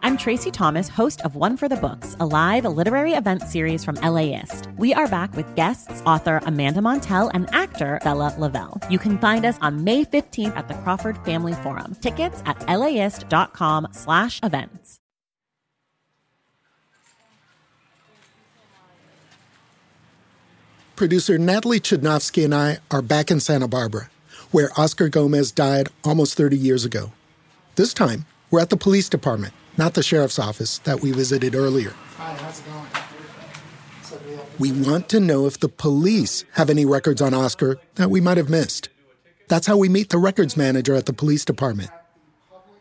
I'm Tracy Thomas, host of One for the Books, a live literary event series from LAist. We are back with guests, author Amanda Montell and actor Vella Lovell. You can find us on May 15th at the Crawford Family Forum. Tickets at laist.com slash events. Producer Natalie Chudnovsky and I are back in Santa Barbara, where Oscar Gomez died almost 30 years ago. This time, we're at the police department, not the sheriff's office that we visited earlier. Hi, how's it going? We want to know if the police have any records on Oscar that we might have missed. That's how we meet the records manager at the police department.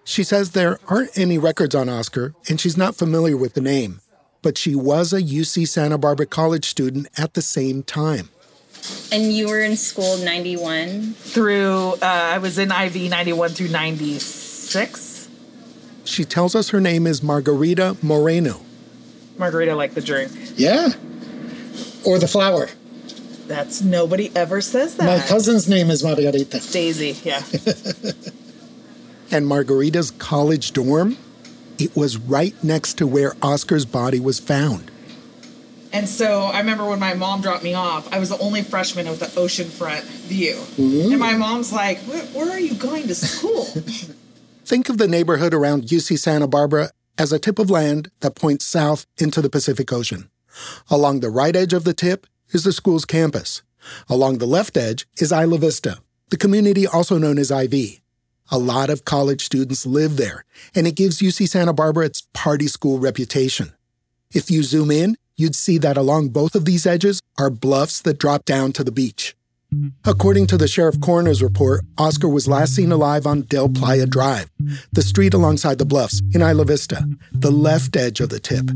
She says there aren't any records on Oscar, and she's not familiar with the name, but she was a UC Santa Barbara College student at the same time. And you were in school 91? Through, uh, I was in IV 91 through 96. She tells us her name is Margarita Moreno. Margarita like the drink. Yeah. Or the flower. That's nobody ever says that. My cousin's name is Margarita. Daisy, yeah. And Margarita's college dorm? It was right next to where Oscar's body was found. and so I remember when my mom dropped me off, I was the only freshman with the oceanfront view. Mm-hmm. And my mom's like, where, where are you going to school? Think of the neighborhood around UC Santa Barbara as a tip of land that points south into the Pacific Ocean. Along the right edge of the tip is the school's campus. Along the left edge is Isla Vista, the community also known as IV. A lot of college students live there, and it gives UC Santa Barbara its party school reputation. If you zoom in, you'd see that along both of these edges are bluffs that drop down to the beach. According to the sheriff coroner's report, Oscar was last seen alive on Del Playa Drive, the street alongside the bluffs in Isla Vista, the left edge of the tip.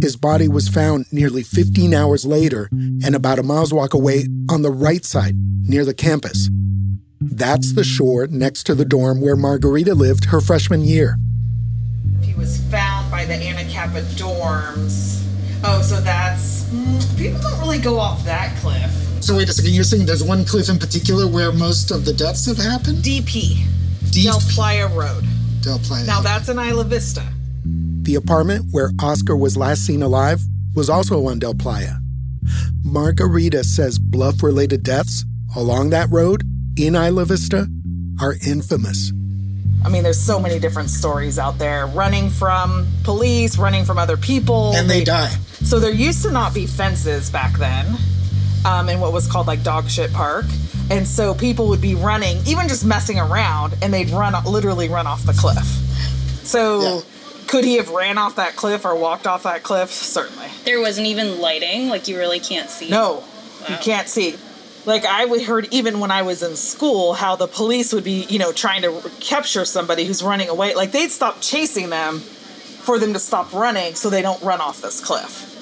His body was found nearly 15 hours later and about a mile's walk away on the right side near the campus. That's the shore next to the dorm where Margarita lived her freshman year. he was found by the Anacapa dorms. Oh, so that's. Mm, people don't really go off that cliff. So wait a second, you're saying there's one cliff in particular where most of the deaths have happened? DP, Deep Del Playa Road. Del Playa. Now that's in Isla Vista. The apartment where Oscar was last seen alive was also on Del Playa. Margarita says bluff related deaths along that road in Isla Vista are infamous. I mean, there's so many different stories out there running from police, running from other people. and they die. So there used to not be fences back then um, in what was called like dog shit park. And so people would be running, even just messing around, and they'd run, literally run off the cliff. So Yeah. could he have ran off that cliff or walked off that cliff? Certainly. There wasn't even lighting, like you really can't see. No, you can't see. Like I would heard even when I was in school how the police would be, you know, trying to capture somebody who's running away. Like they'd stop chasing them for them to stop running so they don't run off this cliff.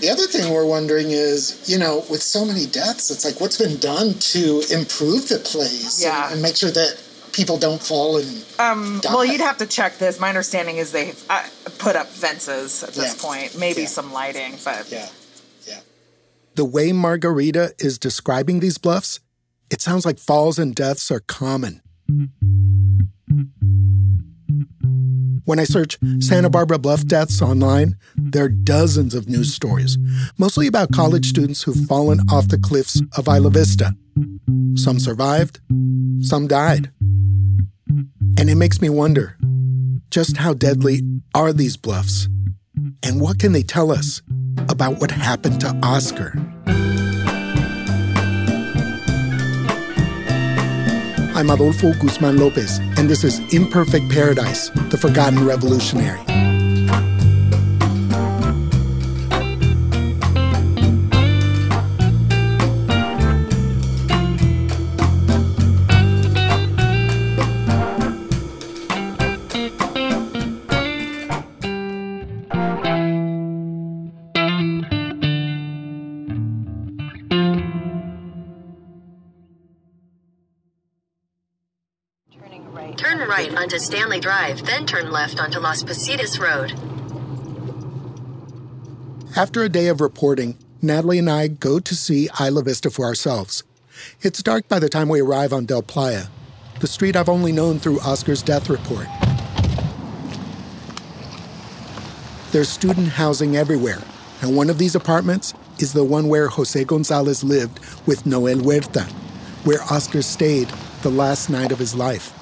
The other thing we're wondering is, you know, with so many deaths, it's like what's been done to improve the place Yeah. and, and make sure that people don't fall and Um, die. well, you'd have to check this. My understanding is they uh, put up fences at this Yeah. point, maybe Yeah. some lighting, but yeah, yeah. The way Margarita is describing these bluffs, it sounds like falls and deaths are common. When I search Santa Barbara bluff deaths online, there are dozens of news stories, mostly about college students who've fallen off the cliffs of Isla Vista. Some survived, some died. And it makes me wonder just how deadly are these bluffs? And what can they tell us about what happened to Oscar? I'm Adolfo Guzman Lopez, and this is Imperfect Paradise The Forgotten Revolutionary. Onto Stanley Drive, then turn left onto Las Positas Road. After a day of reporting, Natalie and I go to see Isla Vista for ourselves. It's dark by the time we arrive on Del Playa, the street I've only known through Oscar's death report. There's student housing everywhere, and one of these apartments is the one where Jose Gonzalez lived with Noel Huerta, where Oscar stayed the last night of his life.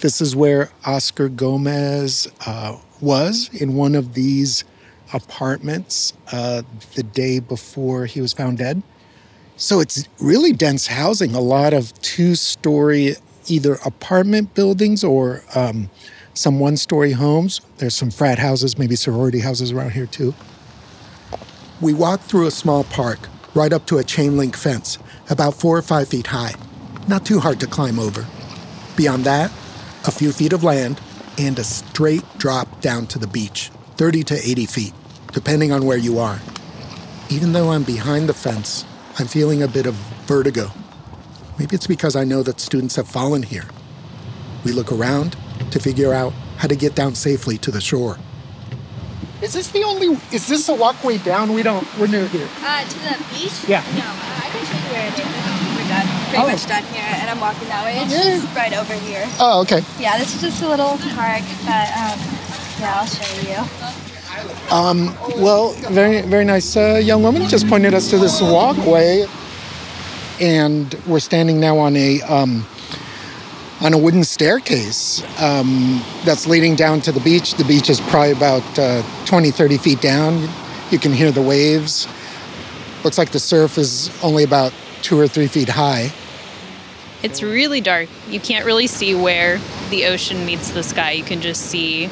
This is where Oscar Gomez uh, was in one of these apartments uh, the day before he was found dead. So it's really dense housing, a lot of two story either apartment buildings or um, some one story homes. There's some frat houses, maybe sorority houses around here too. We walk through a small park right up to a chain link fence, about four or five feet high. Not too hard to climb over. Beyond that, a few feet of land and a straight drop down to the beach, 30 to 80 feet, depending on where you are. Even though I'm behind the fence, I'm feeling a bit of vertigo. Maybe it's because I know that students have fallen here. We look around to figure out how to get down safely to the shore. Is this the only? Is this a walkway down? We don't. We're new here. Uh, to the beach? Yeah. No, I can show you where it is. Done. Pretty Oh. much done here, and I'm walking that way. It's Yeah. just right over here. Oh, okay. Yeah, this is just a little park that, um, yeah, I'll show you. Um, well, very, very nice uh, young woman just pointed us to this walkway, and we're standing now on a um, on a wooden staircase um, that's leading down to the beach. The beach is probably about uh, 20, 30 feet down. You can hear the waves. Looks like the surf is only about two or three feet high. It's really dark. You can't really see where the ocean meets the sky. You can just see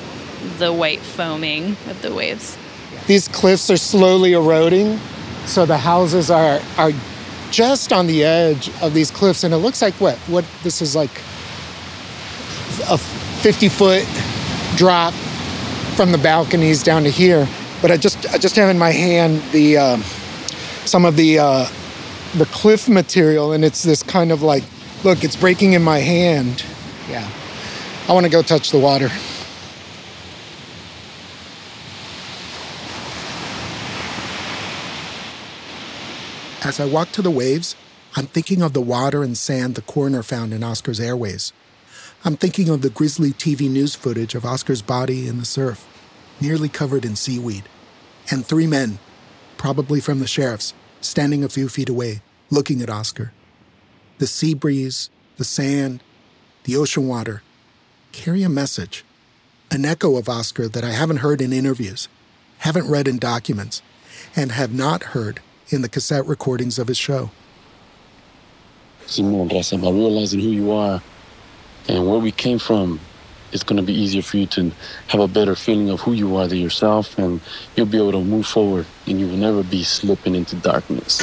the white foaming of the waves. These cliffs are slowly eroding, so the houses are are just on the edge of these cliffs, and it looks like what what this is like a 50 foot drop from the balconies down to here. But I just I just have in my hand the um, some of the uh, the cliff material, and it's this kind of like look, it's breaking in my hand. Yeah, I want to go touch the water. As I walk to the waves, I'm thinking of the water and sand the coroner found in Oscar's airways. I'm thinking of the grisly TV news footage of Oscar's body in the surf, nearly covered in seaweed, and three men, probably from the sheriff's, standing a few feet away, looking at Oscar. The sea breeze, the sand, the ocean water carry a message, an echo of Oscar that I haven't heard in interviews, haven't read in documents, and have not heard in the cassette recordings of his show. Simon, gracias. By realizing who you are and where we came from, it's going to be easier for you to have a better feeling of who you are to yourself, and you'll be able to move forward, and you will never be slipping into darkness.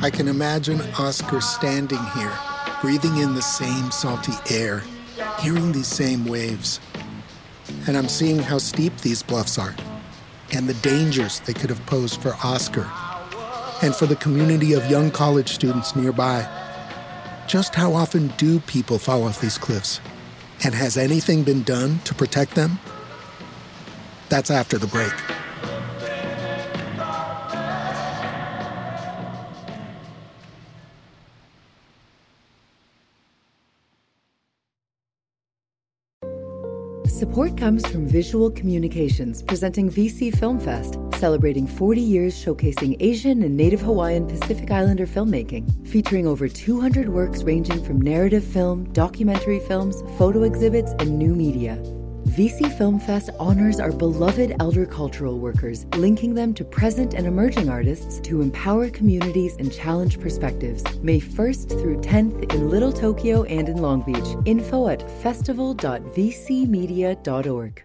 I can imagine Oscar standing here, breathing in the same salty air, hearing these same waves. And I'm seeing how steep these bluffs are, and the dangers they could have posed for Oscar, and for the community of young college students nearby. Just how often do people fall off these cliffs? And has anything been done to protect them? That's after the break. Support comes from Visual Communications presenting VC Film Fest, celebrating 40 years showcasing Asian and Native Hawaiian Pacific Islander filmmaking, featuring over 200 works ranging from narrative film, documentary films, photo exhibits, and new media. VC Film Fest honors our beloved elder cultural workers, linking them to present and emerging artists to empower communities and challenge perspectives. May 1st through 10th in Little Tokyo and in Long Beach. Info at festival.vcmedia.org.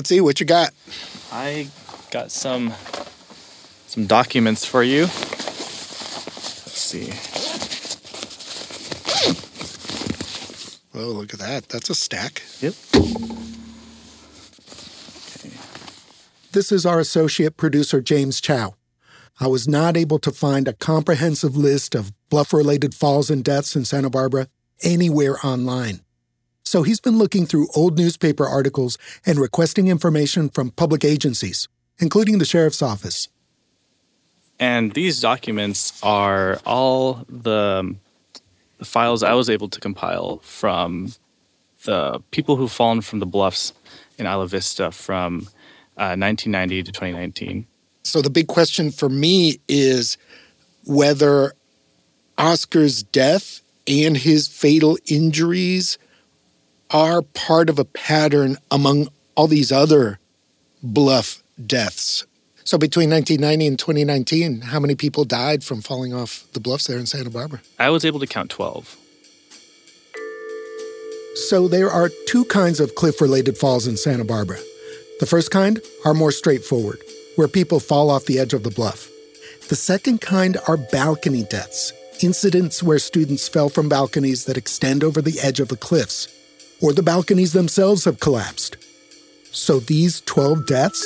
Let's see what you got. I got some some documents for you. Let's see. Oh, look at that. That's a stack. Yep. This is our associate producer, James Chow. I was not able to find a comprehensive list of bluff related falls and deaths in Santa Barbara anywhere online. So he's been looking through old newspaper articles and requesting information from public agencies, including the sheriff's office. And these documents are all the, the files I was able to compile from the people who've fallen from the bluffs in Isla Vista from uh, 1990 to 2019. So the big question for me is whether Oscar's death and his fatal injuries are part of a pattern among all these other bluff deaths. So between 1990 and 2019, how many people died from falling off the bluffs there in Santa Barbara? I was able to count 12. So there are two kinds of cliff related falls in Santa Barbara. The first kind are more straightforward, where people fall off the edge of the bluff. The second kind are balcony deaths, incidents where students fell from balconies that extend over the edge of the cliffs, or the balconies themselves have collapsed. So these 12 deaths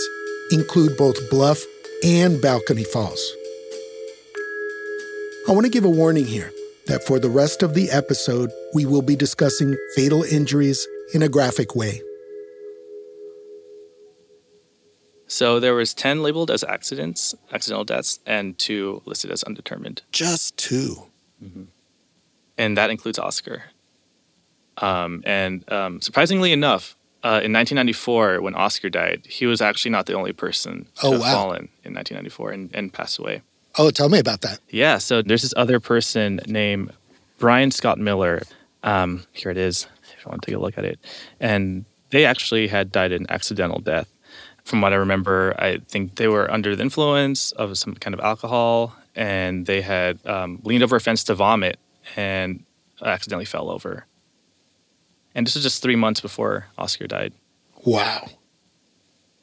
include both bluff and balcony falls. I want to give a warning here that for the rest of the episode, we will be discussing fatal injuries in a graphic way. So there was 10 labeled as accidents, accidental deaths, and two listed as undetermined. Just 2 mm-hmm. And that includes Oscar. Um, and um, surprisingly enough, uh, in 1994, when Oscar died, he was actually not the only person to Oh, wow. fallen in 1994 and, and passed away. Oh, tell me about that. Yeah, so there's this other person named Brian Scott Miller. Um, here it is, if you want to take a look at it. And they actually had died an accidental death. From what I remember, I think they were under the influence of some kind of alcohol and they had um, leaned over a fence to vomit and accidentally fell over. And this was just three months before Oscar died. Wow.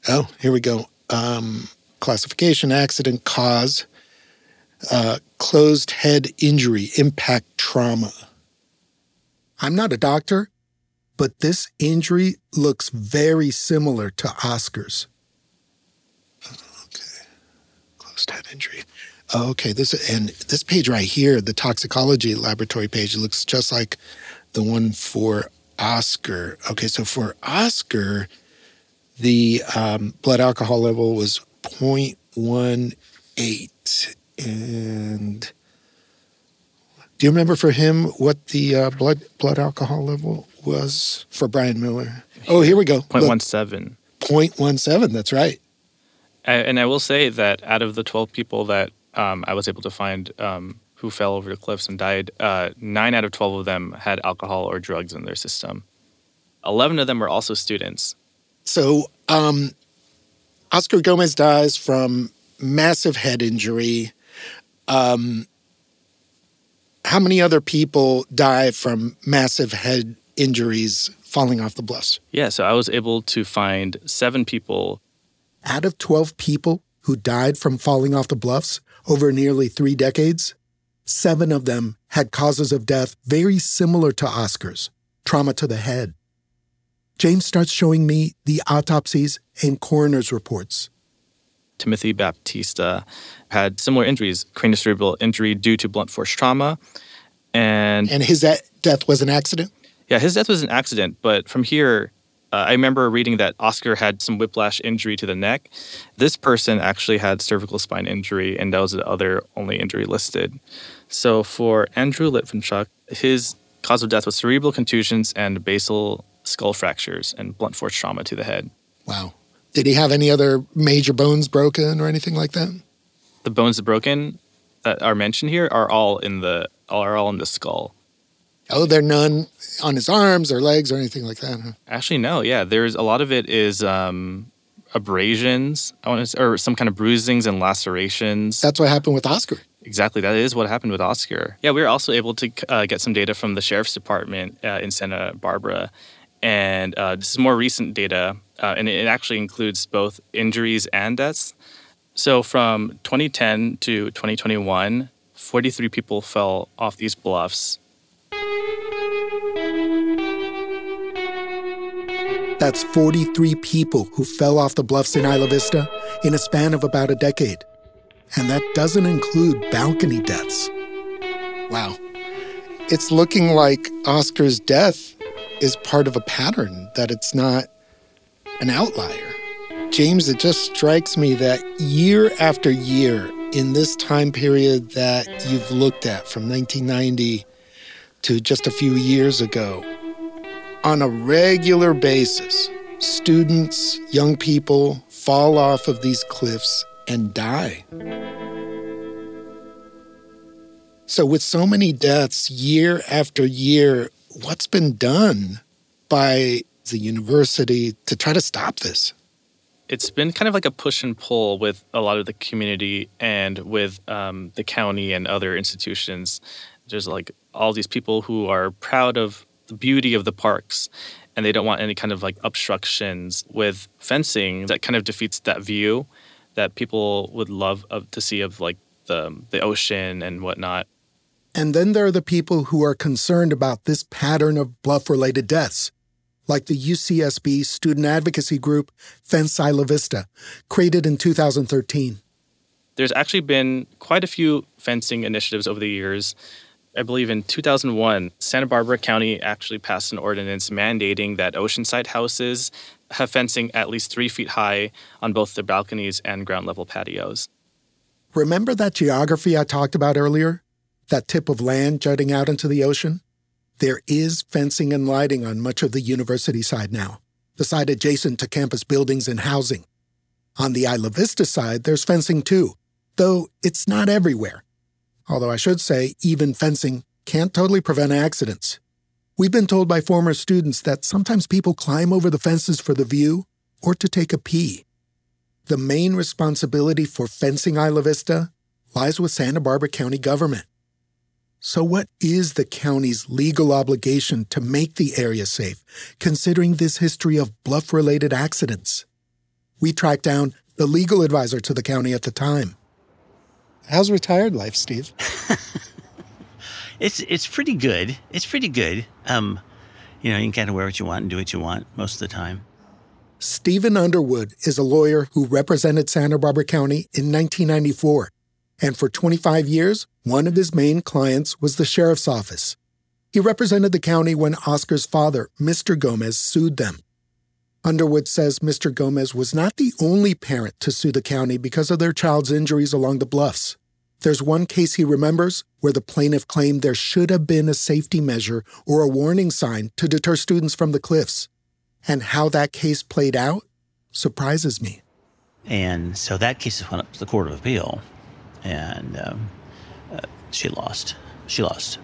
Oh, here we go. Um, classification, accident, cause, uh, closed head injury, impact trauma. I'm not a doctor, but this injury looks very similar to Oscar's. Okay. Closed head injury. Oh, okay, this and this page right here, the toxicology laboratory page, looks just like the one for Oscar. Okay, so for Oscar, the um, blood alcohol level was 0.18. And do you remember for him what the uh, blood blood alcohol level was for Brian Miller? Oh, here we go. Look, 0.17. 0.17, that's right. I, and I will say that out of the 12 people that um, I was able to find um, who fell over the cliffs and died, uh, nine out of 12 of them had alcohol or drugs in their system. 11 of them were also students. So, um, Oscar Gomez dies from massive head injury. Um, how many other people die from massive head injuries falling off the bluffs? Yeah, so I was able to find seven people. Out of 12 people who died from falling off the bluffs over nearly three decades, seven of them had causes of death very similar to Oscar's trauma to the head. James starts showing me the autopsies and coroner's reports. Timothy Baptista had similar injuries, craniocerebral injury due to blunt force trauma. And, And his death was an accident? yeah, his death was an accident, but from here, uh, I remember reading that Oscar had some whiplash injury to the neck. This person actually had cervical spine injury, and that was the other only injury listed. So for Andrew Litvinchuk, his cause of death was cerebral contusions and basal skull fractures and blunt force trauma to the head. Wow. Did he have any other major bones broken or anything like that? The bones broken that are mentioned here are all in the are all in the skull. Oh, there are none on his arms or legs or anything like that. Huh? Actually, no. Yeah, there's a lot of it is um, abrasions, I want to, or some kind of bruisings and lacerations. That's what happened with Oscar. Exactly, that is what happened with Oscar. Yeah, we were also able to uh, get some data from the sheriff's department uh, in Santa Barbara, and uh, this is more recent data, uh, and it actually includes both injuries and deaths. So from 2010 to 2021, 43 people fell off these bluffs. That's 43 people who fell off the bluffs in Isla Vista in a span of about a decade. And that doesn't include balcony deaths. Wow. It's looking like Oscar's death is part of a pattern, that it's not an outlier. James, it just strikes me that year after year, in this time period that you've looked at from 1990 to just a few years ago, on a regular basis, students, young people fall off of these cliffs and die. So, with so many deaths year after year, what's been done by the university to try to stop this? it's been kind of like a push and pull with a lot of the community and with um, the county and other institutions. There's like all these people who are proud of the beauty of the parks and they don't want any kind of like obstructions with fencing that kind of defeats that view that people would love to see of like the the ocean and whatnot. And then there are the people who are concerned about this pattern of bluff related deaths like the UCSB student advocacy group Fence Isla Vista, created in 2013. There's actually been quite a few fencing initiatives over the years. I believe in 2001, Santa Barbara County actually passed an ordinance mandating that oceanside houses have fencing at least three feet high on both their balconies and ground level patios. Remember that geography I talked about earlier? That tip of land jutting out into the ocean? There is fencing and lighting on much of the university side now, the side adjacent to campus buildings and housing. On the Isla Vista side, there's fencing too, though it's not everywhere. Although I should say, even fencing can't totally prevent accidents. We've been told by former students that sometimes people climb over the fences for the view or to take a pee. The main responsibility for fencing Isla Vista lies with Santa Barbara County government. So, what is the county's legal obligation to make the area safe, considering this history of bluff related accidents? We tracked down the legal advisor to the county at the time. How's retired life, Steve? it's it's pretty good. It's pretty good. Um, you know, you can kind of wear what you want and do what you want most of the time. Stephen Underwood is a lawyer who represented Santa Barbara County in 1994 and for 25 years, one of his main clients was the sheriff's office. He represented the county when Oscar's father, Mr. Gomez, sued them. Underwood says Mr. Gomez was not the only parent to sue the county because of their child's injuries along the bluffs. There's one case he remembers where the plaintiff claimed there should have been a safety measure or a warning sign to deter students from the cliffs. And how that case played out surprises me. And so that case went up to the Court of Appeal and um, uh, she lost. She lost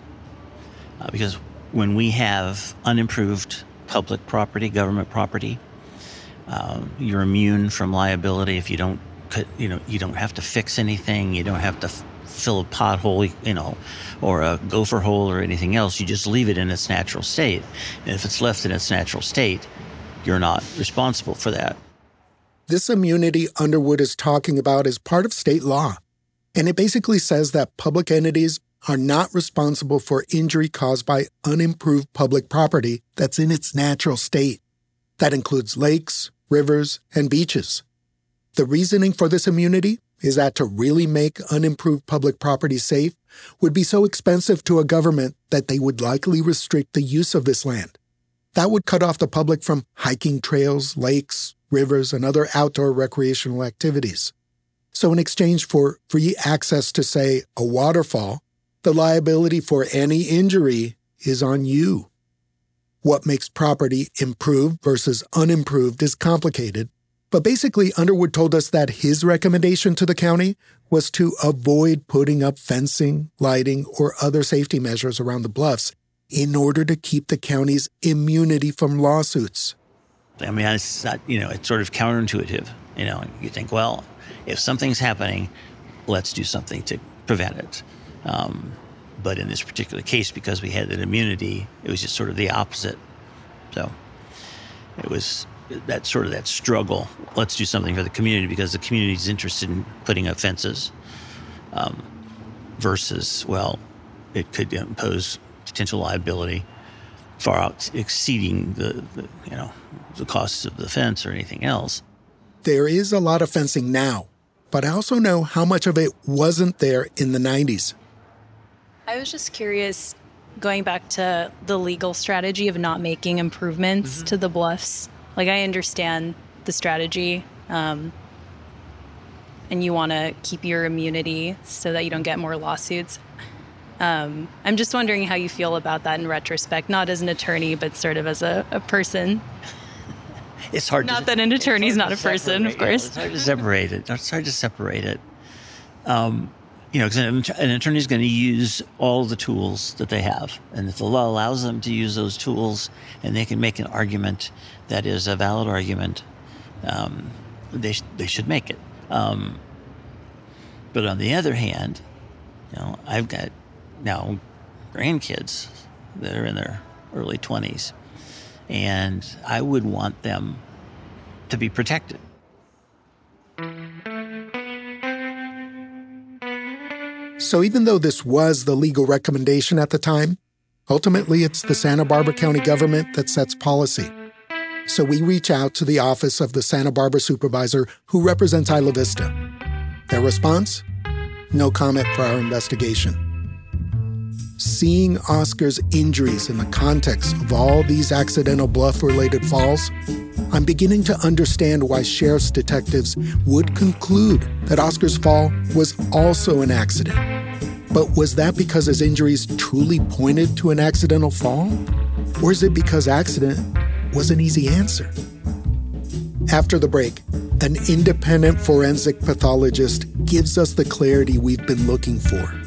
uh, because when we have unimproved public property, government property, um, you're immune from liability if you don't. You know, you don't have to fix anything. You don't have to f- fill a pothole, you know, or a gopher hole or anything else. You just leave it in its natural state. And if it's left in its natural state, you're not responsible for that. This immunity Underwood is talking about is part of state law. And it basically says that public entities are not responsible for injury caused by unimproved public property that's in its natural state. That includes lakes, rivers, and beaches. The reasoning for this immunity is that to really make unimproved public property safe would be so expensive to a government that they would likely restrict the use of this land. That would cut off the public from hiking trails, lakes, rivers, and other outdoor recreational activities. So, in exchange for free access to, say, a waterfall, the liability for any injury is on you. What makes property improved versus unimproved is complicated, But basically, Underwood told us that his recommendation to the county was to avoid putting up fencing, lighting, or other safety measures around the bluffs in order to keep the county's immunity from lawsuits. I mean, it's not, you know, it's sort of counterintuitive. You know, you think, well, if something's happening, let's do something to prevent it. Um, but in this particular case, because we had that immunity, it was just sort of the opposite. So it was that sort of that struggle. Let's do something for the community because the community is interested in putting up fences. Um, versus, well, it could impose potential liability far out exceeding the, the you know the costs of the fence or anything else. There is a lot of fencing now, but I also know how much of it wasn't there in the 90s. I was just curious, going back to the legal strategy of not making improvements mm-hmm. to the bluffs. Like, I understand the strategy, um, and you want to keep your immunity so that you don't get more lawsuits. Um, I'm just wondering how you feel about that in retrospect, not as an attorney, but sort of as a, a person. It's hard. To Not to, that an attorney is not a person, of course. it's hard to separate it. It's hard to separate it. Um, you know, because an, attorney is going to use all the tools that they have, and if the law allows them to use those tools, and they can make an argument that is a valid argument, um, they sh- they should make it. Um, but on the other hand, you know, I've got now grandkids that are in their early twenties, and I would want them to be protected. So even though this was the legal recommendation at the time, ultimately it's the Santa Barbara County government that sets policy. So we reach out to the office of the Santa Barbara supervisor who represents Isla Vista. Their response? No comment for our investigation. Seeing Oscar's injuries in the context of all these accidental bluff related falls, I'm beginning to understand why sheriff's detectives would conclude that Oscar's fall was also an accident. But was that because his injuries truly pointed to an accidental fall? Or is it because accident was an easy answer? After the break, an independent forensic pathologist gives us the clarity we've been looking for.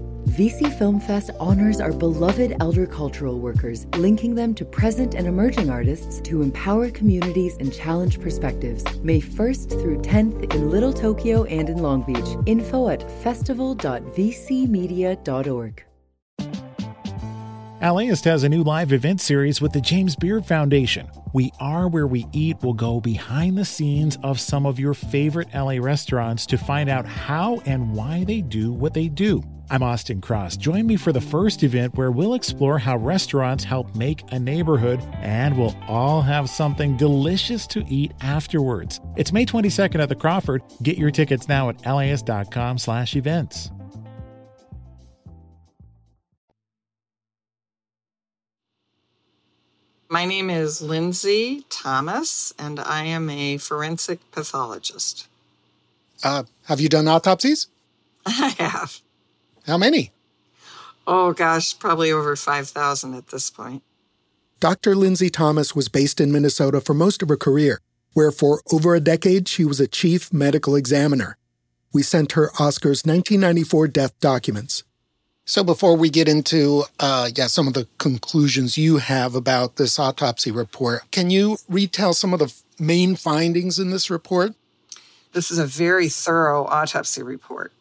VC Film Fest honors our beloved elder cultural workers, linking them to present and emerging artists to empower communities and challenge perspectives. May 1st through 10th in Little Tokyo and in Long Beach. Info at festival.vcmedia.org. LAist has a new live event series with the James Beard Foundation. We Are Where We Eat will go behind the scenes of some of your favorite LA restaurants to find out how and why they do what they do. I'm Austin Cross. Join me for the first event where we'll explore how restaurants help make a neighborhood and we'll all have something delicious to eat afterwards. It's May 22nd at the Crawford. Get your tickets now at laist.com slash events. My name is Lindsay Thomas, and I am a forensic pathologist. Uh, have you done autopsies? I have. How many? Oh, gosh, probably over 5,000 at this point. Dr. Lindsay Thomas was based in Minnesota for most of her career, where for over a decade she was a chief medical examiner. We sent her Oscar's 1994 death documents. So before we get into uh, yeah some of the conclusions you have about this autopsy report, can you retell some of the main findings in this report? This is a very thorough autopsy report.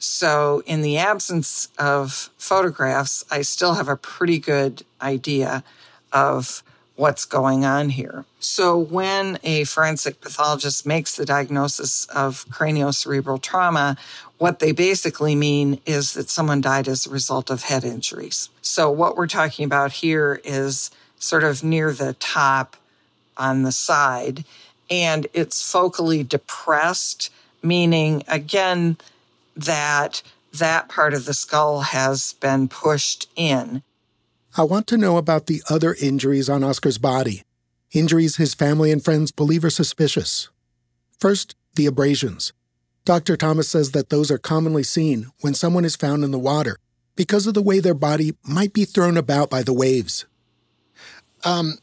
So, in the absence of photographs, I still have a pretty good idea of what's going on here. So, when a forensic pathologist makes the diagnosis of craniocerebral trauma, what they basically mean is that someone died as a result of head injuries. So, what we're talking about here is sort of near the top on the side and it's focally depressed, meaning again that that part of the skull has been pushed in. I want to know about the other injuries on Oscar's body, injuries his family and friends believe are suspicious. First, the abrasions. Dr. Thomas says that those are commonly seen when someone is found in the water because of the way their body might be thrown about by the waves. Um,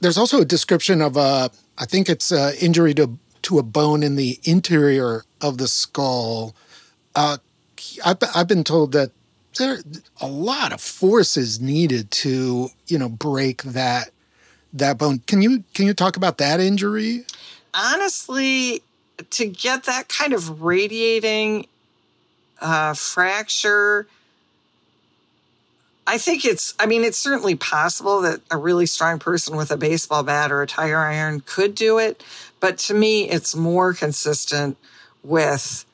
there's also a description of a, I think it's an injury to to a bone in the interior of the skull. Uh, I've, I've been told that there a lot of force is needed to you know break that that bone. Can you can you talk about that injury? Honestly, to get that kind of radiating uh, fracture, I think it's, I mean, it's certainly possible that a really strong person with a baseball bat or a tire iron could do it. But to me, it's more consistent with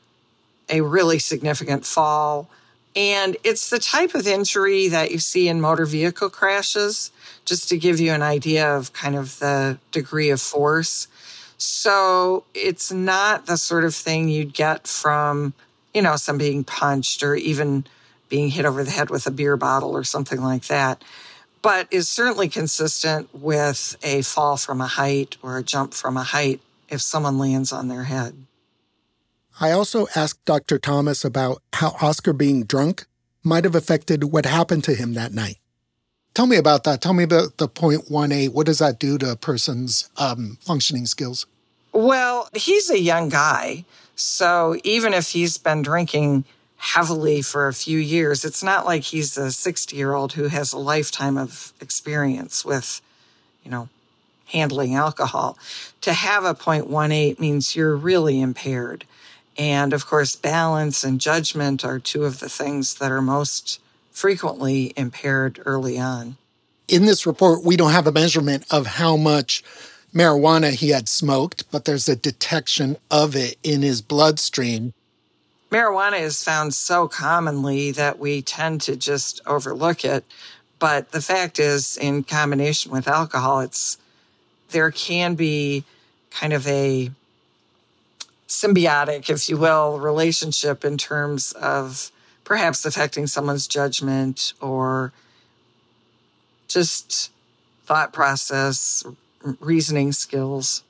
a really significant fall. And it's the type of injury that you see in motor vehicle crashes, just to give you an idea of kind of the degree of force. So it's not the sort of thing you'd get from, you know, some being punched or even being hit over the head with a beer bottle or something like that, but is certainly consistent with a fall from a height or a jump from a height if someone lands on their head. I also asked Dr. Thomas about how Oscar being drunk might have affected what happened to him that night. Tell me about that. Tell me about the 0.18. What does that do to a person's um, functioning skills? Well, he's a young guy. So even if he's been drinking heavily for a few years, it's not like he's a 60 year old who has a lifetime of experience with, you know, handling alcohol. To have a 0.18 means you're really impaired. And of course, balance and judgment are two of the things that are most frequently impaired early on. In this report, we don't have a measurement of how much marijuana he had smoked, but there's a detection of it in his bloodstream. Marijuana is found so commonly that we tend to just overlook it. But the fact is, in combination with alcohol, it's there can be kind of a symbiotic, if you will, relationship in terms of perhaps affecting someone's judgment or just thought process, reasoning skills.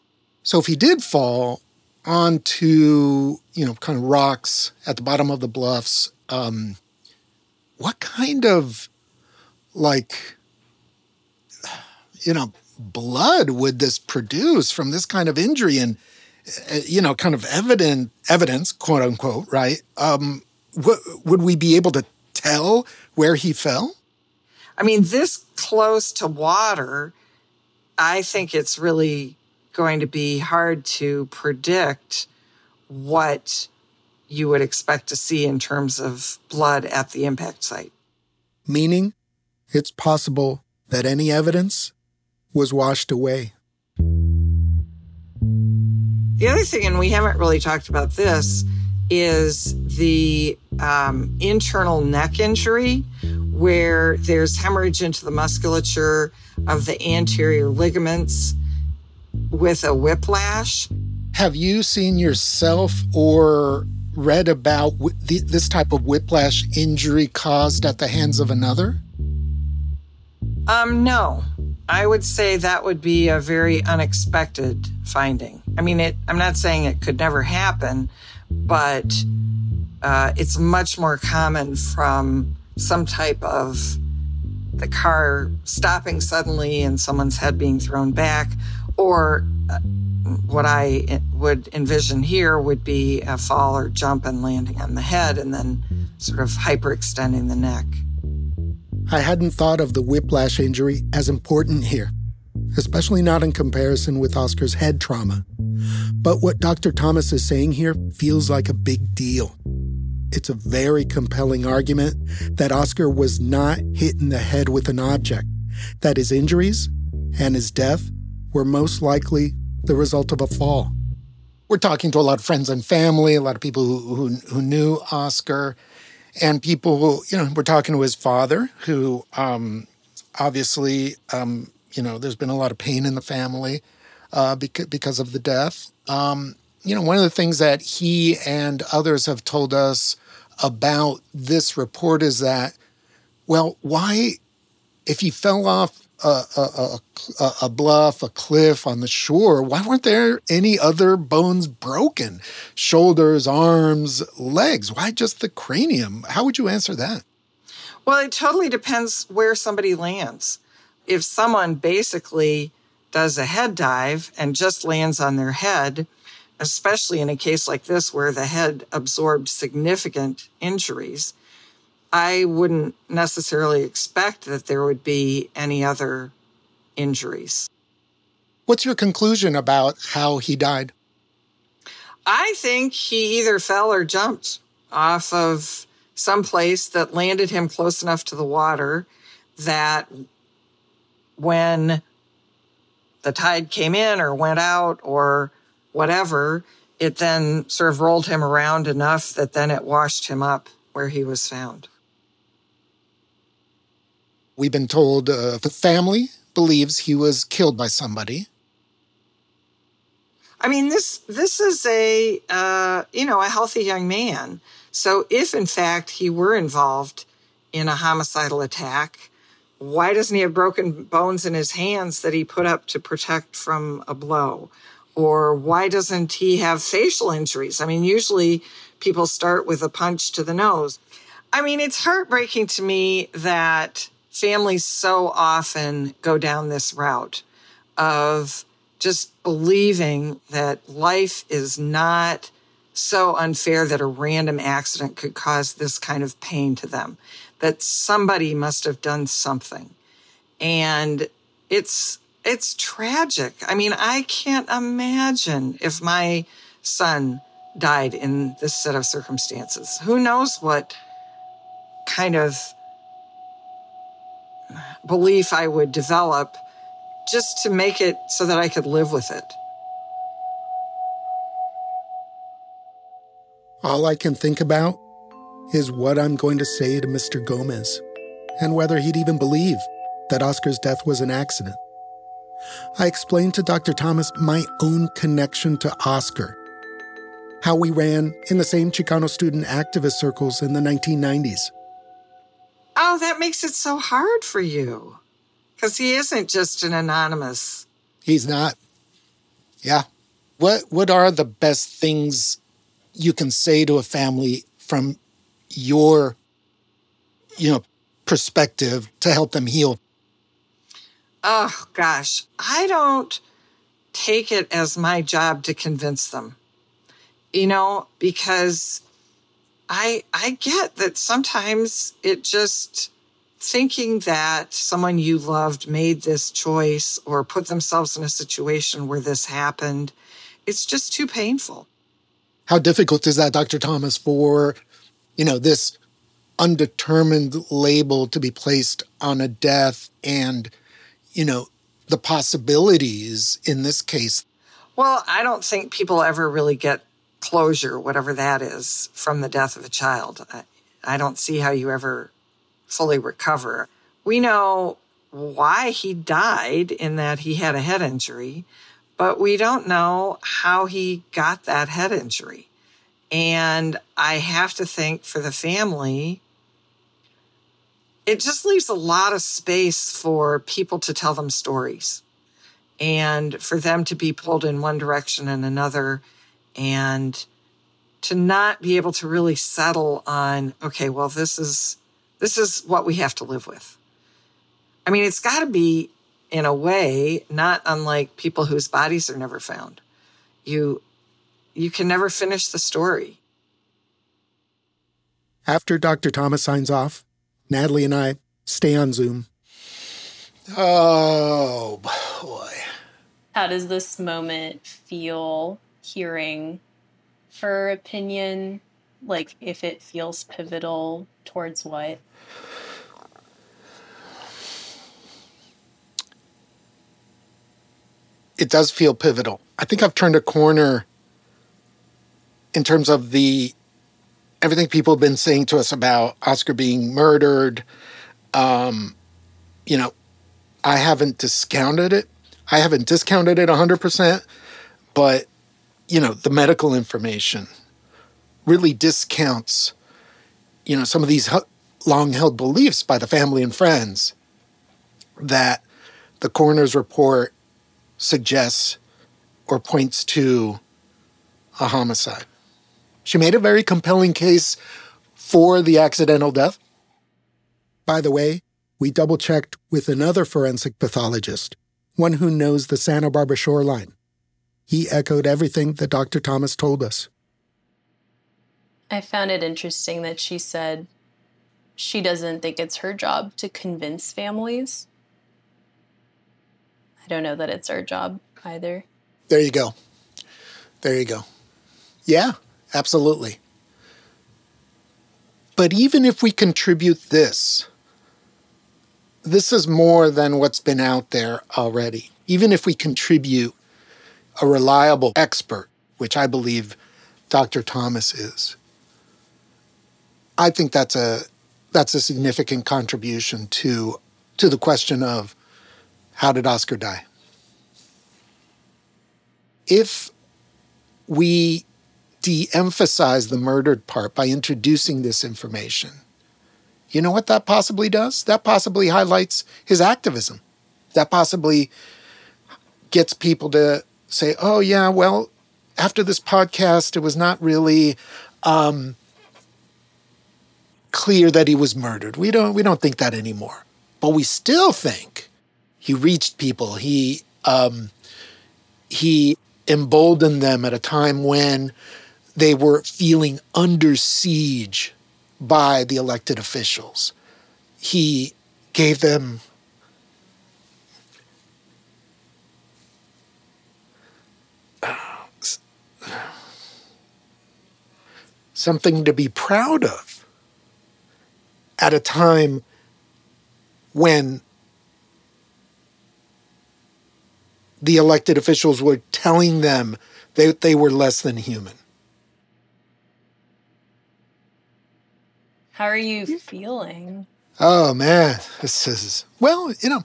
So if he did fall onto, you know, kind of rocks at the bottom of the bluffs, um, what kind of like, you know, blood would this produce from this kind of injury and, you know, kind of evident evidence, quote unquote, right? Um, would we be able to tell where he fell? I mean, this close to water, I think it's really going to be hard to predict what you would expect to see in terms of blood at the impact site. Meaning, it's possible that any evidence was washed away. The other thing, and we haven't really talked about this, is the um, internal neck injury, where there's hemorrhage into the musculature of the anterior ligaments with a whiplash. Have you seen yourself or read about this type of whiplash injury caused at the hands of another? Um, no. I would say that would be a very unexpected finding. I mean, it, I'm not saying it could never happen, but uh, it's much more common from some type of the car stopping suddenly and someone's head being thrown back, or uh, what I would envision here would be a fall or jump and landing on the head and then sort of hyperextending the neck. I hadn't thought of the whiplash injury as important here, especially not in comparison with Oscar's head trauma. But what Dr. Thomas is saying here feels like a big deal. It's a very compelling argument that Oscar was not hit in the head with an object, that his injuries and his death were most likely the result of a fall. We're talking to a lot of friends and family, a lot of people who, who, who knew Oscar, and people who, you know, we're talking to his father, who um, obviously, um, you know, there's been a lot of pain in the family. uh, because, because of the death. Um, you know, one of the things that he and others have told us about this report is that, well, why, if he fell off a, a, a, a, bluff, a cliff on the shore, why weren't there any other bones broken? Shoulders, arms, legs? Why just the cranium? How would you answer that? Well, it totally depends where somebody lands. If someone basically does a head dive and just lands on their head, especially in a case like this where the head absorbed significant injuries, I wouldn't necessarily expect that there would be any other injuries. What's your conclusion about how he died? I think he either fell or jumped off of some place that landed him close enough to the water that when the tide came in or went out or whatever, it then sort of rolled him around enough that then it washed him up where he was found. We've been told uh, the family believes he was killed by somebody. I mean, this this is a uh, you know a healthy young man. So if in fact he were involved in a homicidal attack, why doesn't he have broken bones in his hands that he put up to protect from a blow? Or why doesn't he have facial injuries? I mean, usually people start with a punch to the nose. I mean, it's heartbreaking to me that families so often go down this route of just believing that life is not so unfair that a random accident could cause this kind of pain to them, that somebody must have done something. And it's, it's tragic. I mean, I can't imagine if my son died in this set of circumstances. Who knows what kind of belief I would develop just to make it so that I could live with it. All I can think about is what I'm going to say to Mr. Gomez and whether he'd even believe that Oscar's death was an accident. I explained to Dr. Thomas my own connection to Oscar, how we ran in the same Chicano student activist circles in the 1990s, Oh, that makes it so hard for you. Because he isn't just an anonymous. He's not. Yeah. What what are the best things you can say to a family from your you know perspective to help them heal? Oh gosh, I don't take it as my job to convince them. You know, because I I get that sometimes it just thinking that someone you loved made this choice or put themselves in a situation where this happened, it's just too painful. How difficult is that, Dr. Thomas, for, you know, this undetermined label to be placed on a death and, you know, the possibilities in this case? Well, I don't think people ever really get closure, whatever that is, from the death of a child. I, I don't see how you ever fully recover. We know why he died in that he had a head injury, but we don't know how he got that head injury. And I have to think for the family, it just leaves a lot of space for people to tell them stories and for them to be pulled in one direction and another and to not be able to really settle on okay well this is this is what we have to live with. I mean it's got to be in a way not unlike people whose bodies are never found. You you can never finish the story after dr thomas signs off natalie and i stay on zoom oh boy how does this moment feel hearing her opinion, like if it feels pivotal towards what? It does feel pivotal. I think I've turned a corner in terms of the everything people have been saying to us about Oscar being murdered. Um, you know, I haven't discounted it. I haven't discounted it 100%, but you know, the medical information really discounts you know some of these long held beliefs by the family and friends that the coroner's report suggests or points to a homicide. She made a very compelling case for the accidental death. By the way, we double checked with another forensic pathologist, one who knows the Santa Barbara shoreline. He echoed everything that Dr. Thomas told us. I found it interesting that she said she doesn't think it's her job to convince families. I don't know that it's our job either. There you go. There you go. Yeah, absolutely. But even if we contribute this, this is more than what's been out there already. Even if we contribute a reliable expert, which I believe Dr. Thomas is, I think that's a that's a significant contribution to to the question of how did Oscar die? If we de emphasize the murdered part by introducing this information, you know what that possibly does? That possibly highlights his activism. That possibly gets people to say, oh, yeah, well, after this podcast, it was not really. Um, clear that he was murdered. We don't we don't think that anymore. But we still think he reached people. He um, he emboldened them at a time when they were feeling under siege by the elected officials. He gave them something to be proud of at a time when the elected officials were telling them that they were less than human. How are you feeling? Oh man, this is well, you know,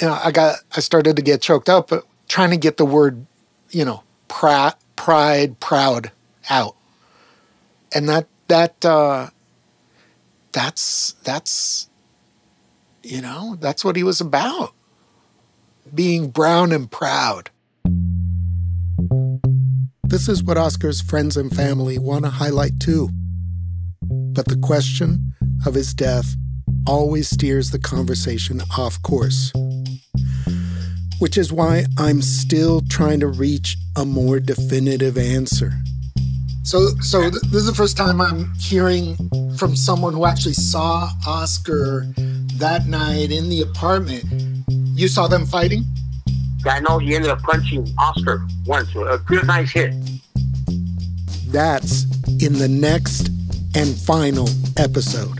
you know, I got I started to get choked up but trying to get the word, you know, pride, pride, proud out, and that that uh, that's that's you know that's what he was about. Being brown and proud. This is what oscar's friends and family want to highlight too but the question of his death always steers the conversation off course which is why i'm still trying to reach a more definitive answer so, so th- this is the first time I'm hearing from someone who actually saw Oscar that night in the apartment. You saw them fighting? Yeah, I know he ended up punching Oscar once. A good, nice hit. That's in the next and final episode.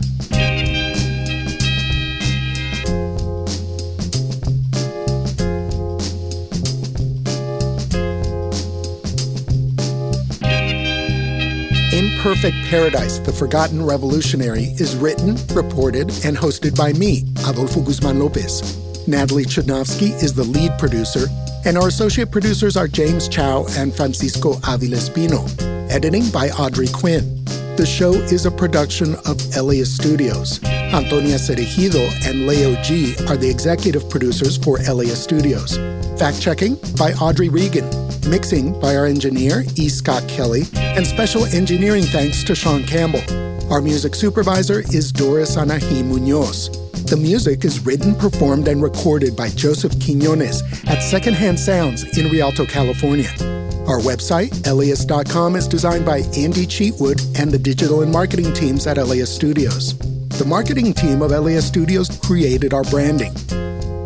Perfect Paradise, The Forgotten Revolutionary is written, reported, and hosted by me, Adolfo Guzman Lopez. Natalie Chudnovsky is the lead producer, and our associate producers are James Chow and Francisco Avila Espino. Editing by Audrey Quinn. The show is a production of LAist Studios. Antonia Cereijido and Leo G are the executive producers for LAist Studios. Fact checking by Audrey Regan. Mixing by our engineer, E. Scott Kelly, and special engineering thanks to Sean Campbell. Our music supervisor is Doris Anahi Munoz. The music is written, performed, and recorded by Joseph Quinones at Secondhand Sounds in Rialto, California. Our website, LAist.com, is designed by Andy Cheatwood and the digital and marketing teams at LAist Studios. The marketing team of LAist Studios created our branding.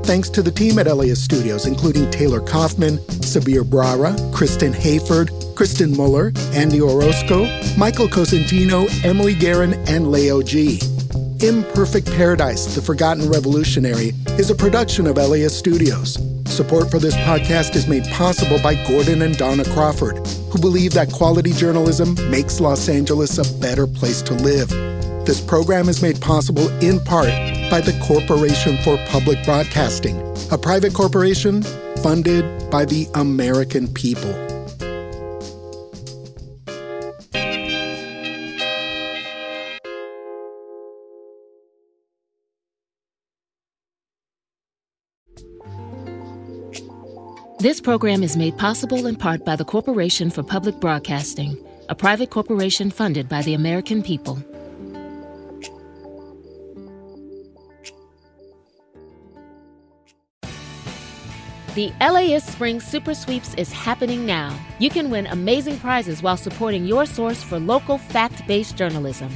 Thanks to the team at LAist Studios, including Taylor Kaufman, Sabir Brara, Kristen Hayford, Kristen Muller, Andy Orozco, Michael Cosentino, Emily Guerin, and Leo G. Imperfect Paradise, The Forgotten Revolutionary is a production of LAist Studios. Support for this podcast is made possible by Gordon and Dona Crawford, who believe that quality journalism makes Los Angeles a better place to live. This program is made possible in part by the Corporation for Public Broadcasting, a private corporation funded by the American people. This program is made possible in part by the Corporation for Public Broadcasting, a private corporation funded by the American people. The LAist Spring Super Sweeps is happening now. You can win amazing prizes while supporting your source for local fact based journalism.